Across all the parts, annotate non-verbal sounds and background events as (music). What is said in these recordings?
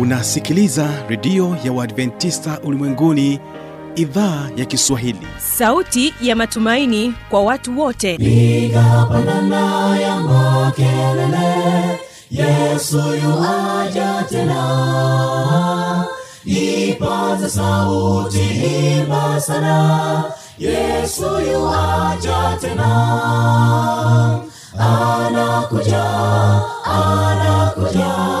unasikiliza redio ya uadventista ulimwenguni idhaa ya kiswahili. Sauti ya matumaini kwa watu wote. Piga pandana ya makelele yesu yuaja tena. Ipaza sauti imba sana yesu yuaja tena. Anakuja anakuja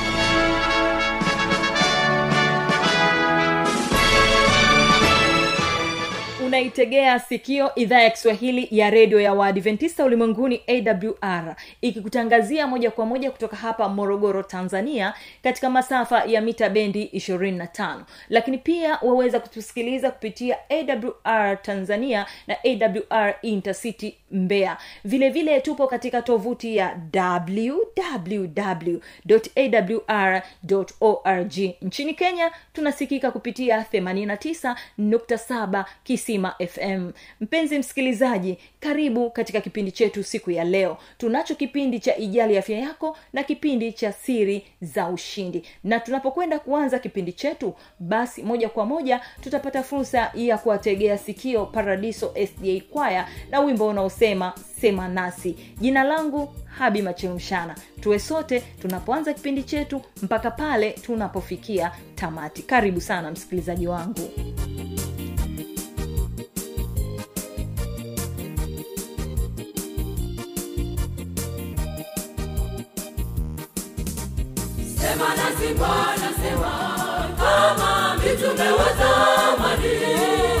unaitegea sikio idhaa ya kiswahili ya redio ya waadventista ulimwenguni awr ikikutangazia moja kwa moja kutoka hapa morogoro tanzania katika masafa ya mita bendi 25 lakini pia waweza kutusikiliza kupitia awr tanzania na awr intercity mbeya. Vile vile tupo katika tovuti ya www.awr.org nchini kenya tunasikika kupitia 89.7 kisima fm mpenzi msikilizaji karibu katika kipindi chetu siku ya leo. Tunacho kipindi cha ijali afya yako na kipindi cha siri za ushindi. Na tunapokwenda kuanza kipindi chetu basi moja kwa moja tutapata fursa ya kuwategea sikio paradiso sda kwaya na wimbo unaosema sema nasi. Jina langu habi machemshana. Tuwe sote tunapoanza kipindi chetu mpaka pale tunapofikia tamati. Karibu sana msikilizaji wangu. Sema nasi bwana sema kama mitume zamani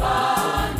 njia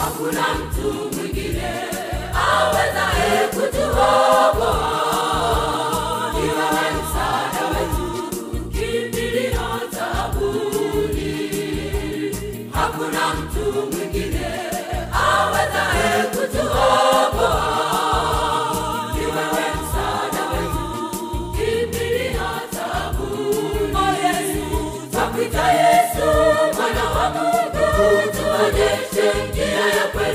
hakuna mtu mwingine awezaye kutuokoa. Yesu mwana wa Mungu tuone njia ya kweli.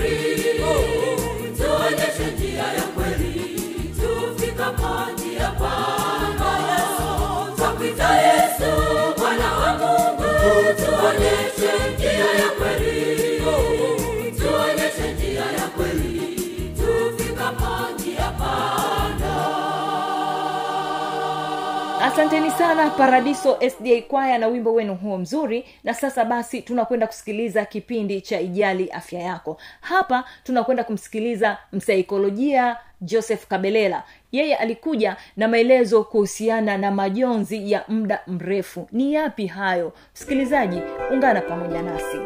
Asanteni sana paradiso sda kwaya na wimbo wenu huo mzuri. Na sasa basi tunakwenda kusikiliza kipindi cha ijali afya yako. Hapa tunakwenda kumsikiliza msaikolojia joseph kabelela. Yeye alikuja na maelezo kuhusiana na majonzi ya muda mrefu. Ni yapi hayo? Msikilizaji ungana pamoja nasi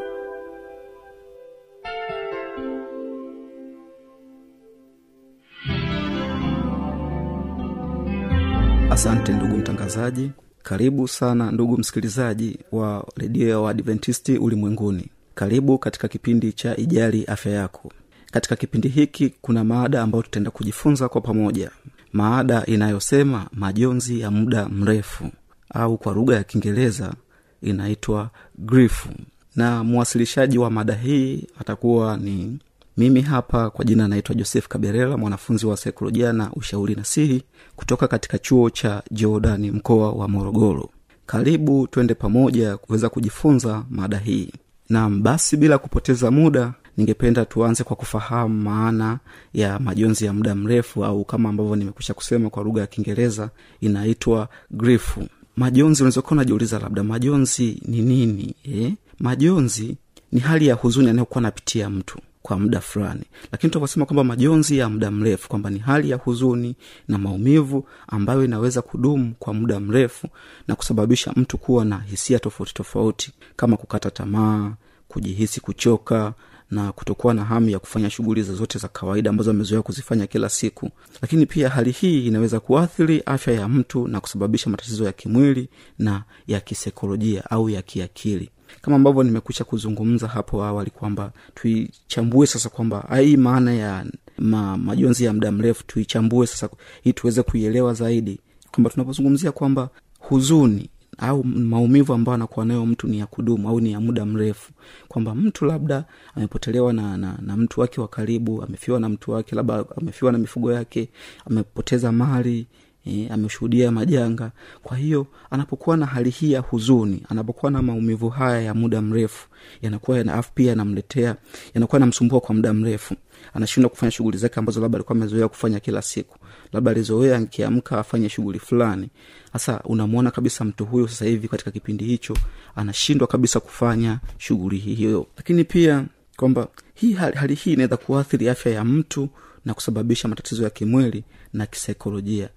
asante ndugu mtangazaji. Karibu sana ndugu msikilizaji wa redio ya waadventisti ulimwenguni. Karibu katika kipindi cha ijali afya yako. Katika kipindi hiki kuna maada ambayo tutaenda kujifunza kwa pamoja. Maada inayosema majonzi ya muda mrefu au kwa lugha ya kiingereza inaitwa grifu na mwasilishaji wa mada hii atakuwa ni mimi hapa kwa jina naitwa joseph kaberela mwanafunzi wa saikolojia na ushauri nasihi kutoka katika chuo cha jordani mkoa wa morogoro. Karibu twende pamoja kuweza kujifunza mada hii. Nam basi bila kupoteza muda ningependa tuanze kwa kufahamu maana ya majonzi ya muda mrefu au kama ambavyo nimekusha kusema kwa lugha ya kiingereza inaitwa grifu. Majonzi unaweza kuwa unajiuliza labda majonzi ni nini eh? majonzi ni hali ya huzuni anayokuwa anapitia mtu kwa muda fulani. Lakini tunavyosema kwamba majonzi ya muda mrefu kwamba ni hali ya huzuni na maumivu ambayo inaweza kudumu kwa muda mrefu na kusababisha mtu kuwa na hisia tofauti tofauti kama kukata tamaa kujihisi kuchoka na kutokuwa na hamu ya kufanya shughuli zozote za kawaida ambazo amezoea kuzifanya kila siku. Lakini pia hali hii inaweza kuathiri afya ya mtu na kusababisha matatizo ya kimwili na ya kisaikolojia au ya kiakili kama ambavyo nimekwisha kuzungumza hapo awali kwamba tuichambue sasa kwamba hii maana ya ma, majonzi ya muda mrefu tuichambue sasa ili tuweze kuielewa zaidi. Kwamba tunapozungumzia kwamba huzuni au maumivu ambayo anakuwa nayo mtu ni ya kudumu au ni ya muda mrefu. Kwamba mtu labda amepotelewa na, na, na mtu wake wa karibu amefiwa na mtu wake labda amefiwa na mifugo yake amepoteza mali e, ameshuhudia majanga. Kwa hiyo anapokuwa na hali hii ya huzuni anapokuwa na maumivu haya ya muda mrefu yanakuwa yana pia yanamletea yanakuwa yanamsumbua kwa muda mrefu. Anashindwa kufanya shughuli zake ambazo labda alikuwa amezoea kufanya kila siku. Labda alizoea akiamka afanye shughuli fulani. Sasa unamwona kabisa mtu huyo sasa hivi katika kipindi hicho anashindwa kabisa kufanya shughuli hiyo. Lakini pia kwamba hii hali, hali hii inaweza kuathiri afya ya mtu na kusababisha matatizo ya kimwili na kisaikolojia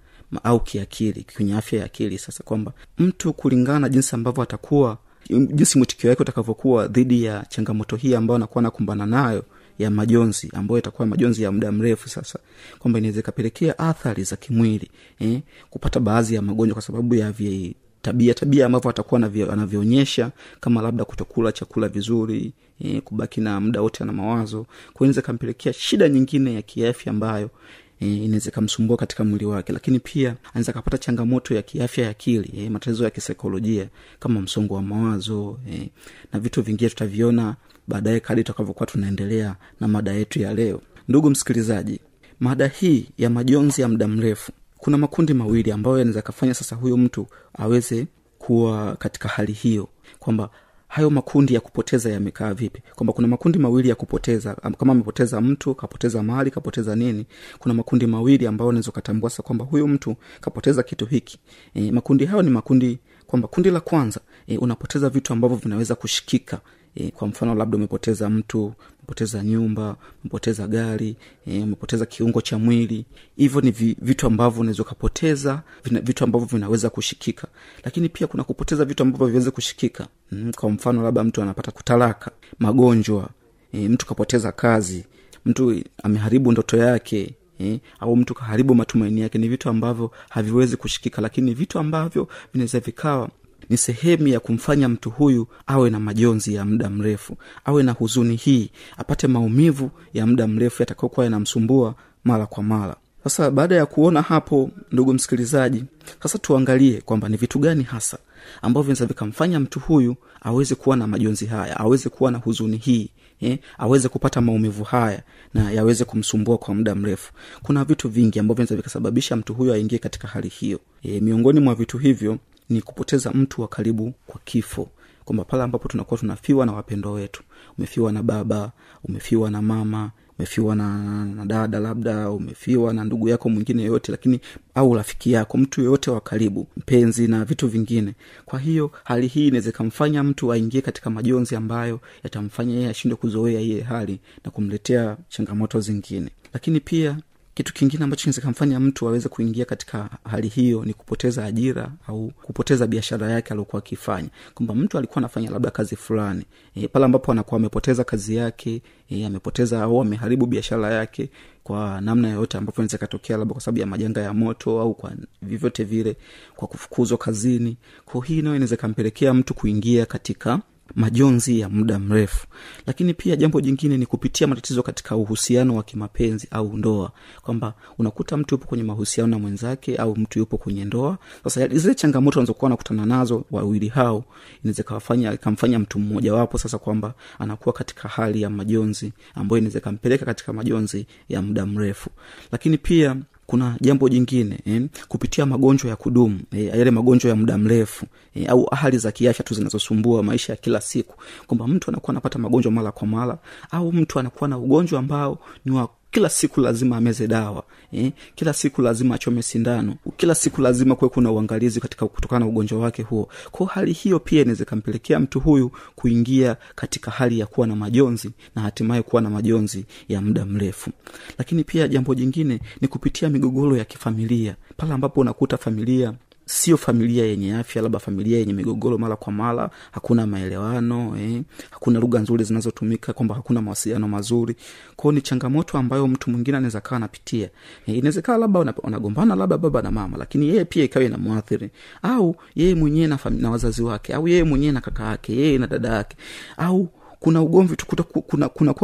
au kiakili kwenye afya ya akili. Sasa kwamba mtu kulingana na jinsi ambavyo atakuwa jinsi mwitikio wake utakavyokuwa dhidi ya changamoto hii ambayo anakuwa anakumbana nayo ya majonzi ambayo itakuwa majonzi ya muda mrefu sasa kwamba inaweza ikapelekea athari za kimwili eh, kupata baadhi ya magonjwa kwa sababu ya vi, tabia tabia ambavyo atakuwa anavyoonyesha kama labda kutokula chakula vizuri eh, kubaki na muda wote na mawazo. Kwa inaweza ikampelekea shida nyingine ya kiafya ambayo e, inaweza ikamsumbua katika mwili wake. Lakini pia anaweza akapata changamoto ya kiafya ya akili e, matatizo ya kisaikolojia kama msongo wa mawazo e, na vitu vingine tutaviona baadaye kadi tutakavyokuwa tunaendelea na mada yetu ya leo. Ndugu msikilizaji mada hii ya majonzi ya muda mrefu kuna makundi mawili ambayo yanaweza kafanya sasa huyo mtu aweze kuwa katika hali hiyo kwamba hayo makundi ya kupoteza yamekaa vipi? Kwamba kuna makundi mawili ya kupoteza. Kama amepoteza mtu kapoteza mali kapoteza nini kuna makundi mawili ambayo unaweza ukatambua sasa kwamba huyu mtu kapoteza kitu hiki. E, makundi hayo ni makundi kwamba kundi la kwanza e, unapoteza vitu ambavyo vinaweza kushikika. E, kwa mfano labda umepoteza mtu umepoteza nyumba umepoteza gari e, umepoteza kiungo cha mwili. Hivyo ni vi, vitu ambavyo unaweza ukapoteza vitu ambavyo vinaweza kushikika. Lakini pia kuna kupoteza vitu ambavyo viweze kushikika. Mm, kwa mfano labda mtu anapata kutalaka magonjwa e, mtu kapoteza kazi mtu ameharibu ndoto yake eh, au mtu kaharibu matumaini yake. Ni vitu ambavyo haviwezi kushikika lakini vitu ambavyo vinaweza vikawa ni sehemu ya kumfanya mtu huyu awe na majonzi ya muda mrefu awe na huzuni hii apate maumivu ya muda mrefu yatakaokuwa yanamsumbua mara kwa mara. Sasa baada ya kuona hapo ndugu msikilizaji sasa tuangalie kwamba ni vitu gani hasa ambavyo vinaweza vikamfanya mtu huyu aweze kuwa na majonzi haya aweze kuwa na huzuni hii eh, aweze kupata maumivu haya na yaweze kumsumbua kwa muda mrefu. Kuna vitu vingi ambavyo vinaweza vikasababisha mtu huyu aingie katika hali hiyo. Eh, miongoni mwa vitu hivyo ni kupoteza mtu wa karibu kwa kifo. Kwamba pale ambapo tunakuwa tunafiwa na wapendwa wetu umefiwa na baba umefiwa na mama umefiwa na, na dada labda umefiwa na ndugu yako mwingine yoyote lakini au rafiki yako mtu yoyote wa karibu mpenzi na vitu vingine. Kwa hiyo hali hii inaweza ikamfanya mtu aingie katika majonzi ambayo yatamfanya yeye ashindwe kuzoea iye hali na kumletea changamoto zingine. Lakini pia kitu kingine ambacho kinaweza kamfanya mtu aweze kuingia katika hali hiyo ni kupoteza ajira au kupoteza biashara yake aliokuwa akifanya. Kwamba mtu alikuwa anafanya labda kazi fulani e, pale ambapo anakuwa amepoteza kazi yake e, amepoteza au ameharibu biashara yake kwa namna yoyote ambavyo inaweza ikatokea labda kwa sababu ya majanga ya moto au kwa vyovyote vile kwa kufukuzwa kazini. Ko hii nayo inaweza ikampelekea mtu kuingia katika majonzi ya muda mrefu. Lakini pia jambo jingine ni kupitia matatizo katika uhusiano wa kimapenzi au ndoa kwamba unakuta mtu yupo kwenye mahusiano na mwenzake au mtu yupo kwenye ndoa. Sasa zile changamoto anazokuwa anakutana nazo wawili hao inaweza ikamfanya mtu mmojawapo sasa kwamba anakuwa katika hali ya majonzi ambayo inaweza ikampeleka katika majonzi ya muda mrefu. Lakini pia kuna jambo jingine eh, kupitia magonjwa ya kudumu eh, yale magonjwa ya muda mrefu eh, au hali za kiafya tu zinazosumbua maisha ya kila siku kwamba mtu anakuwa anapata magonjwa mara kwa mara au mtu anakuwa na ugonjwa ambao ni wa kila siku lazima ameze dawa eh? kila siku lazima achome sindano. Kila siku lazima kuwe kuna uangalizi katika kutokana na ugonjwa wake huo. Kwao hali hiyo pia inaweza ikampelekea mtu huyu kuingia katika hali ya kuwa na majonzi na hatimaye kuwa na majonzi ya muda mrefu. Lakini pia jambo jingine ni kupitia migogoro ya kifamilia. Pale ambapo unakuta familia sio familia yenye afya labda familia yenye migogoro mara kwa mara hakuna maelewano eh, hakuna lugha nzuri zinazotumika kwamba hakuna mawasiliano mazuri. Kwao ni changamoto ambayo mtu mwingine anaweza kawa anapitia. Eh, inawezekana labda wanagombana labda baba na mama lakini yeye pia ikawa inamwathiri. Au yeye mwenyewe na, na wazazi wake au yeye mwenyewe na kaka yake yeye na dada yake au kuna ugomvi kuna kuna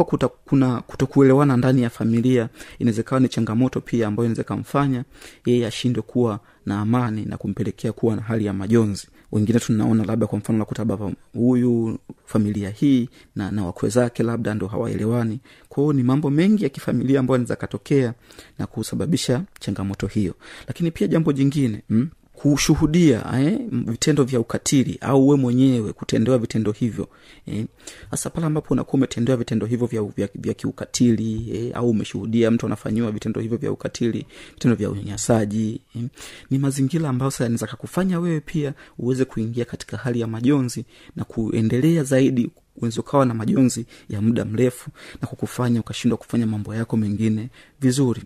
kuna kutokuelewana ndani ya familia. Inawezekawa ni changamoto pia ambayo inaweza ikamfanya yeye ashindwe kuwa na amani na kumpelekea kuwa na hali ya majonzi. Wengine tunaona labda kwa mfano nakuta baba huyu familia hii na, na wakwe zake labda ndo hawaelewani. Kwao ni mambo mengi ya kifamilia ambayo anaweza katokea na kusababisha changamoto hiyo. Lakini pia jambo jingine mm? Kushuhudia eh, vitendo vya ukatili au we mwenyewe kutendewa vitendo hivyo hasa eh, pale ambapo unakuwa umetendewa vitendo hivyo vya, vya, vya kiukatili eh, au umeshuhudia mtu anafanyiwa vitendo hivyo vya ukatili vitendo vya unyanyasaji eh, ni mazingira ambayo sasa yanaweza kakufanya wewe pia uweze kuingia katika hali ya majonzi na kuendelea zaidi unaweza ukawa na majonzi ya muda mrefu na kukufanya ukashindwa kufanya mambo yako mengine vizuri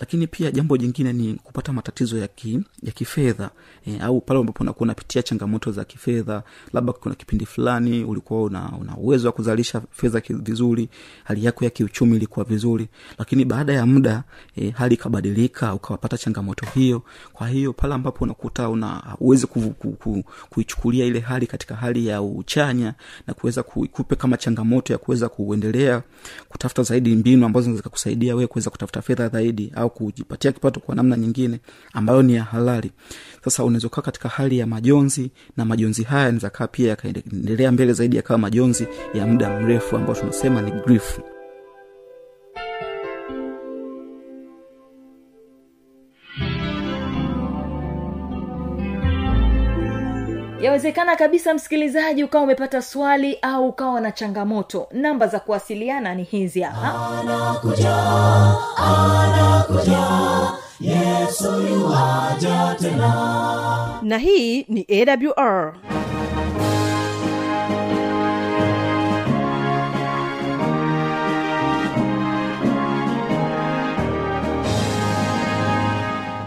lakini pia jambo jingine ni kupata matatizo ya, ki, ya kifedha e, au pale ambapo unakuwa unapitia changamoto za kifedha labda kuna kipindi fulani ulikuwa una, una uwezo wa kuzalisha fedha vizuri hali yako ya kiuchumi ilikuwa vizuri lakini baada ya muda e, hali ikabadilika ukawapata changamoto hiyo. Kwa hiyo pale ambapo unakuta una uwezi ku, ku, ku, kuichukulia ile hali katika hali ya uchanya na kuweza kuikupe kama changamoto ya kuweza kuendelea kutafuta zaidi mbinu ambazo zikakusaidia kusaidia wewe kuweza kutafuta fedha zaidi au kujipatia kipato kwa namna nyingine ambayo ni ya halali. Sasa unaweza ukaa katika hali ya majonzi na majonzi haya yanaweza kaa pia yakaendelea mbele zaidi yakawa majonzi ya muda mrefu ambayo tunasema ni grief yawezekana kabisa msikilizaji ukawa umepata swali au ukawa na changamoto. Namba za kuwasiliana ni hizi hapa. Na hii ni awr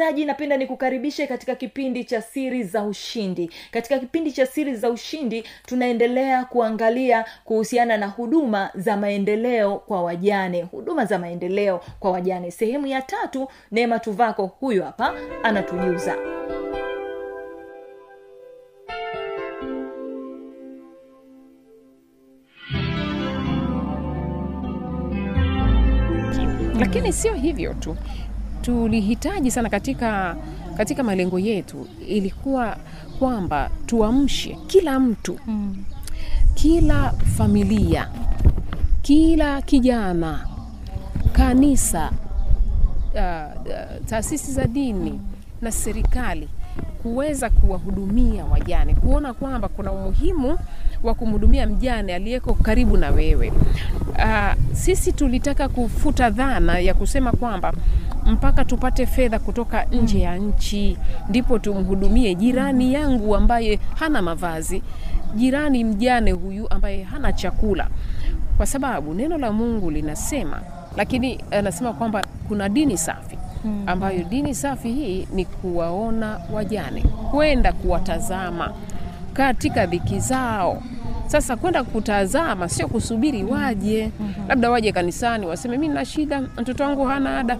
msikilizaji napenda nikukaribishe katika kipindi cha siri za ushindi. Katika kipindi cha siri za ushindi tunaendelea kuangalia kuhusiana na huduma za maendeleo kwa wajane. Huduma za maendeleo kwa wajane. Sehemu ya tatu neema tuvako huyu hapa anatujuza. Lakini sio hivyo tu tulihitaji sana katika katika malengo yetu ilikuwa kwamba tuamshe kila mtu mm. kila familia kila kijana kanisa uh, uh, taasisi za dini na serikali kuweza kuwahudumia wajane kuona kwamba kuna umuhimu wa kumhudumia mjane aliyeko karibu na wewe uh, sisi tulitaka kufuta dhana ya kusema kwamba mpaka tupate fedha kutoka nje ya nchi. Ndipo tumhudumie jirani yangu ambaye hana mavazi. Jirani mjane huyu ambaye hana chakula. Kwa sababu neno la mungu linasema lakini anasema kwamba kuna dini safi. Ambayo dini safi hii ni kuwaona wajane kwenda kuwatazama katika dhiki zao. Sasa kwenda kutazama sio kusubiri waje. Labda waje kanisani waseme mi na shida mtoto wangu hana ada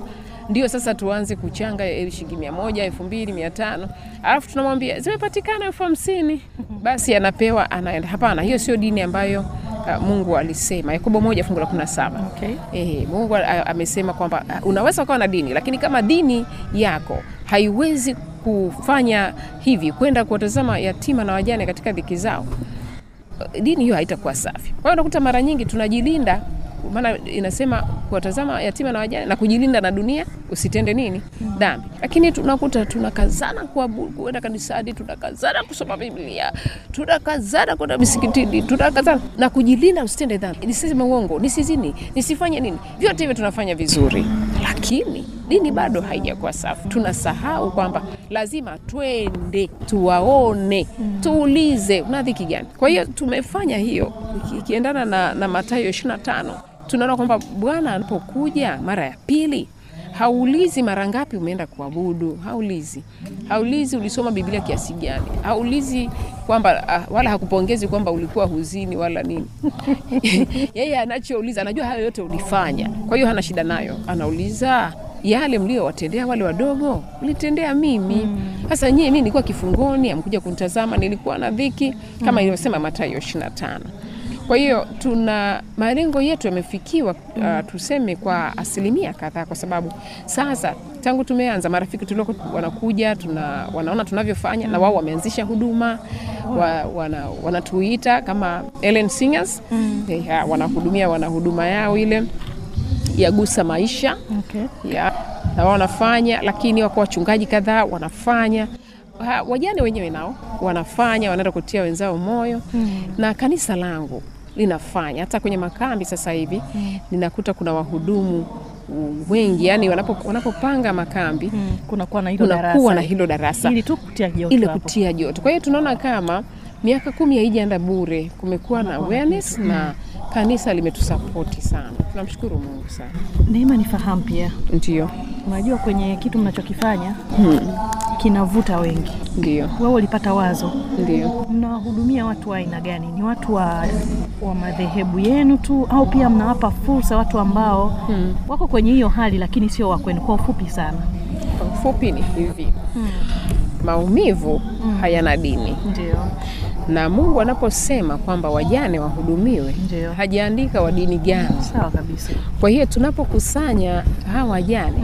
ndio sasa tuanze kuchanga elfu shilingi mia moja elfu mbili mia tano. Alafu tunamwambia zimepatikana elfu hamsini. Basi anapewa anaenda. Hapana hiyo sio dini ambayo uh, mungu alisema. Yakobo moja fungu la kumi na saba. Okay. Eh, mungu amesema kwamba uh, unaweza ukawa na dini lakini kama dini yako haiwezi kufanya hivi kwenda kuwatazama yatima na wajane katika dhiki zao dini hiyo haitakuwa safi. Kwa hiyo unakuta mara nyingi tunajilinda maana inasema kuwatazama yatima na wajane na kujilinda na dunia usitende nini? Dhambi. Lakini tunakuta tunakazana kuenda kanisani tunakazana kusoma biblia tunakazana kwenda misikitini tunakazana na kujilinda usitende dhambi. Nisiseme uongo nisizini nisifanye nini? Vyote hivyo tunafanya vizuri. Lakini dini bado haijakuwa safi. Tunasahau kwamba lazima twende tuwaone tuulize una dhiki gani? Kwa hiyo tumefanya hiyo ikiendana na, na matayo ishirina tano tunaona kwamba bwana anapokuja mara ya pili haulizi mara ngapi umeenda kuabudu haulizi. Haulizi ulisoma biblia kiasi gani. Haulizi kwamba uh, wala hakupongezi kwamba ulikuwa huzini wala nini. (laughs) Yeye anachouliza anajua hayo yote ulifanya. Kwa hiyo hana shida nayo. Anauliza yale mliowatendea wale wadogo mlitendea mimi. Sasa nyie mi nilikuwa kifungoni amkuja kunitazama nilikuwa na dhiki kama ilivyosema matayo ishirina tano kwa hiyo tuna malengo yetu yamefikiwa uh, tuseme kwa asilimia kadhaa kwa sababu sasa tangu tumeanza marafiki tulioko wanakuja tuna, wanaona tunavyofanya na wao wameanzisha huduma wa, wana, wanatuita kama Ellen Singers mm. yeah, wanahudumia wana huduma yao ile yagusa maisha Okay. ya na wao wanafanya lakini wako wachungaji kadhaa wanafanya Ha, wajane wenyewe nao wanafanya wanaenda kutia wenzao moyo mm. na kanisa langu linafanya. Hata kwenye makambi sasa hivi ninakuta kuna wahudumu uh, wengi yani wanapo, wanapopanga makambi Mm, kunakuwa na hilo darasa. na hilo darasa. Ili tu kutia joto ili kutia joto. Kwa hiyo tunaona kama miaka kumi haijaenda bure kumekuwa na awareness na kanisa limetusapoti sana. Tunamshukuru mungu sana. Neema, nifahamu pia, ndio. Unajua kwenye kitu mnachokifanya kinavuta wengi. ndio Wewe ulipata wazo, ndio mnawahudumia watu wa aina gani? Ni watu wa, wa madhehebu yenu tu au pia mnawapa fursa watu ambao hmm. wako kwenye hiyo hali lakini sio wa kwenu? Kwa ufupi sana. kwa ufupi ni hivi maumivu hayana dini Ndio, na mungu anaposema kwamba wajane wahudumiwe Ndiyo. hajaandika wa dini gani sawa kabisa. kwa hiyo tunapokusanya hawa wajane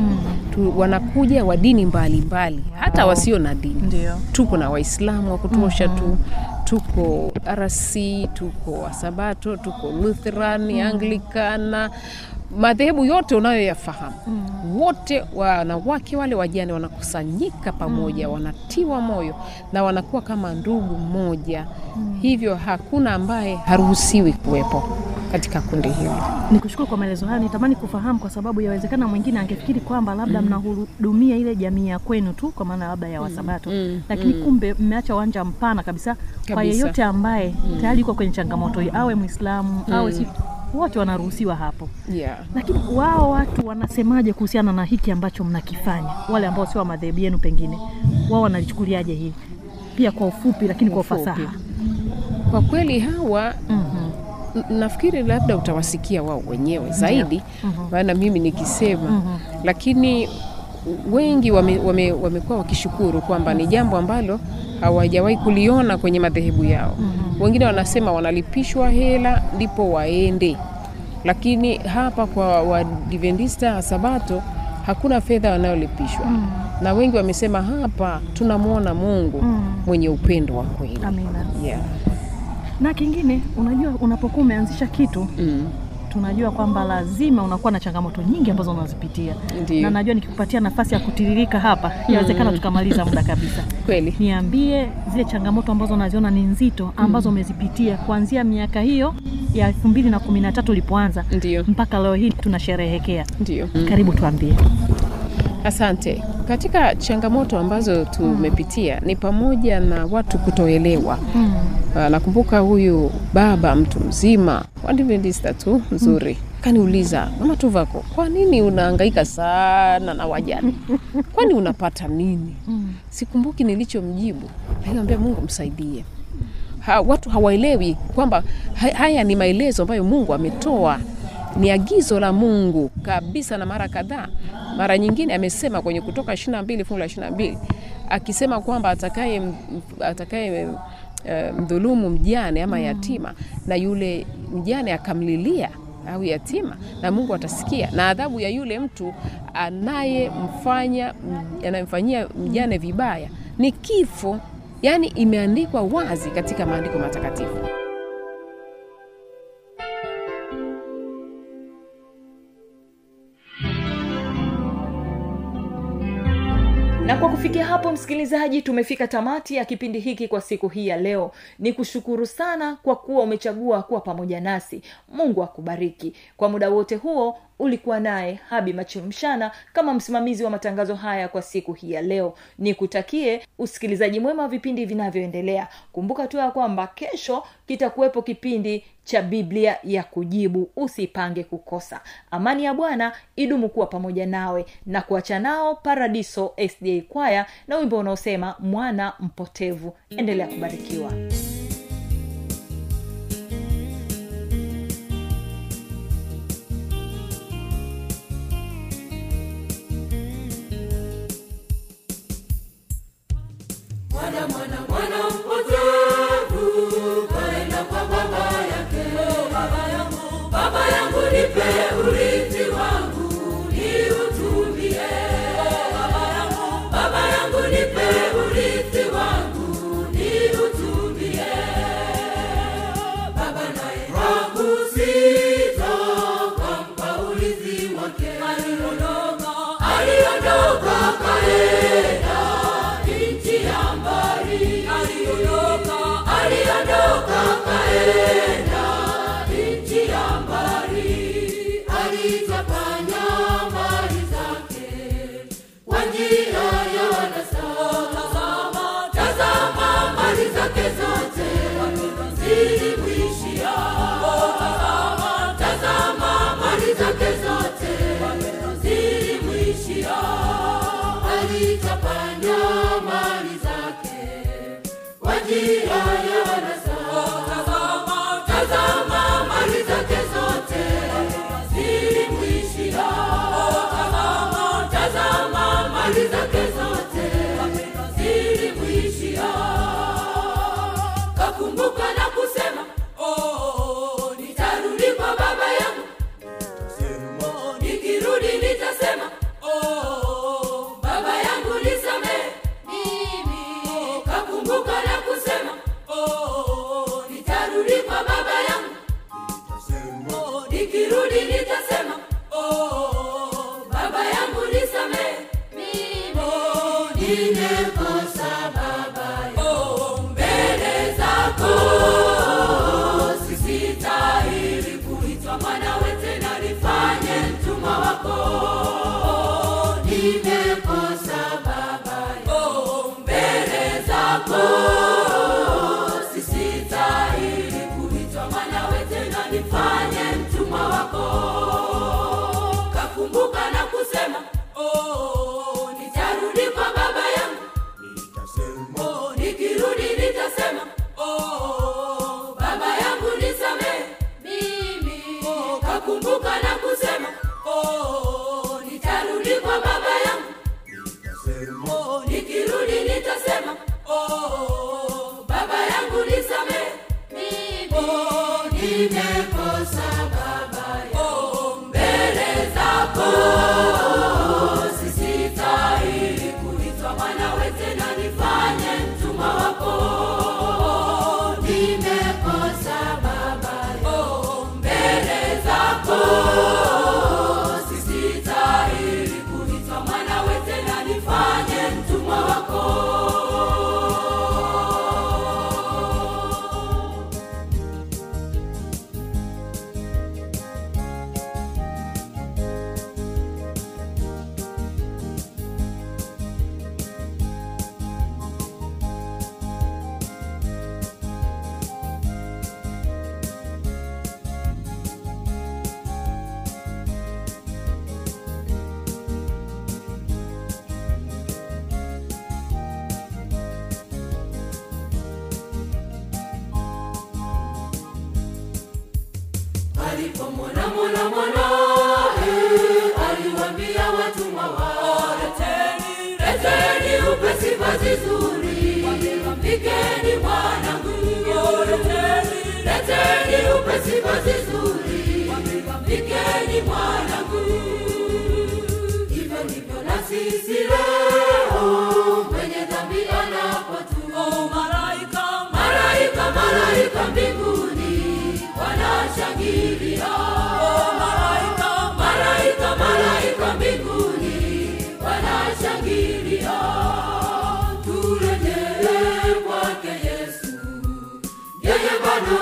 tu, wanakuja wa dini mbalimbali hata wasio na dini Ndiyo. tuko na waislamu wa kutosha tu tuko rc tuko wasabato tuko lutherani anglikana madhehebu yote unayoyafahamu. Wote wanawake wale wajane wanakusanyika pamoja wanatiwa moyo na wanakuwa kama ndugu mmoja. Hivyo hakuna ambaye haruhusiwi kuwepo katika kundi hili. Nikushukuru kwa maelezo hayo. Nitamani kufahamu kwa sababu yawezekana mwingine angefikiri kwamba labda mnahudumia ile jamii ya kwenu tu, kwa maana labda ya Wasabato, mm, lakini kumbe mmeacha uwanja mpana kabisa kwa yeyote ambaye tayari yuko kwenye changamoto hii, awe Mwislamu awe si, wote wanaruhusiwa hapo. Yeah. Lakini wao watu wanasemaje kuhusiana na hiki ambacho mnakifanya? Wale ambao sio wa madhehebu yenu, pengine wao wanalichukuliaje hili? Pia kwa ufupi, lakini kwa ufasaha. Kwa kweli hawa mm -hmm. nafikiri labda utawasikia wao wenyewe zaidi maana mimi nikisema lakini wengi wamekuwa wame, wamekuwa wakishukuru kwamba ni jambo ambalo hawajawahi kuliona kwenye madhehebu yao. Wengine wanasema wanalipishwa hela ndipo waende. Lakini hapa kwa wadivendista sabato hakuna fedha wanayolipishwa. Na wengi wamesema hapa tunamwona mungu mwenye upendo wa kweli. Amina. yeah. Na kingine, unajua unapokuwa umeanzisha kitu mm. Tunajua kwamba lazima unakuwa na changamoto nyingi ambazo unazipitia, Ndiyo. na najua nikikupatia nafasi ya kutiririka hapa yawezekana tukamaliza muda kabisa. kweli Niambie zile changamoto ambazo unaziona ni nzito ambazo umezipitia kuanzia miaka hiyo ya elfu mbili na kumi na tatu ulipoanza mpaka leo hii tunasherehekea. Ndiyo. Karibu tuambie. Asante. Katika changamoto ambazo tumepitia ni pamoja na watu kutoelewa. Ah, Nakumbuka huyu baba mtu mzima wadventista tu mzuri kaniuliza, mama Tuvako, kwa nini unahangaika sana na wajane? Kwani (laughs) unapata nini? Sikumbuki nilichomjibu, nikamwambia Mungu msaidie. Ha, watu hawaelewi kwamba haya ni maelezo ambayo Mungu ametoa ni agizo la Mungu kabisa, na mara kadhaa, mara nyingine amesema kwenye Kutoka 22 fungu la 22 akisema kwamba atakaye atakaye eh, mdhulumu mjane ama yatima na yule mjane akamlilia au yatima, na Mungu atasikia, na adhabu ya yule mtu anayemfanya anayemfanyia mjane vibaya ni kifo. Yaani imeandikwa wazi katika maandiko matakatifu. Kwa kufikia hapo msikilizaji tumefika tamati ya kipindi hiki kwa siku hii ya leo. Ni kushukuru sana kwa kuwa umechagua kuwa pamoja nasi. Mungu akubariki. Kwa muda wote huo ulikuwa naye habi machilumshana kama msimamizi wa matangazo haya kwa siku hii ya leo. Nikutakie usikilizaji mwema wa vipindi vinavyoendelea. Kumbuka tu ya kwamba kesho kitakuwepo kipindi cha biblia ya kujibu. Usipange kukosa. Amani ya bwana idumu kuwa pamoja nawe na kuacha nao paradiso sda kwaya na wimbo unaosema mwana mpotevu. Endelea kubarikiwa yangu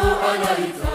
honorito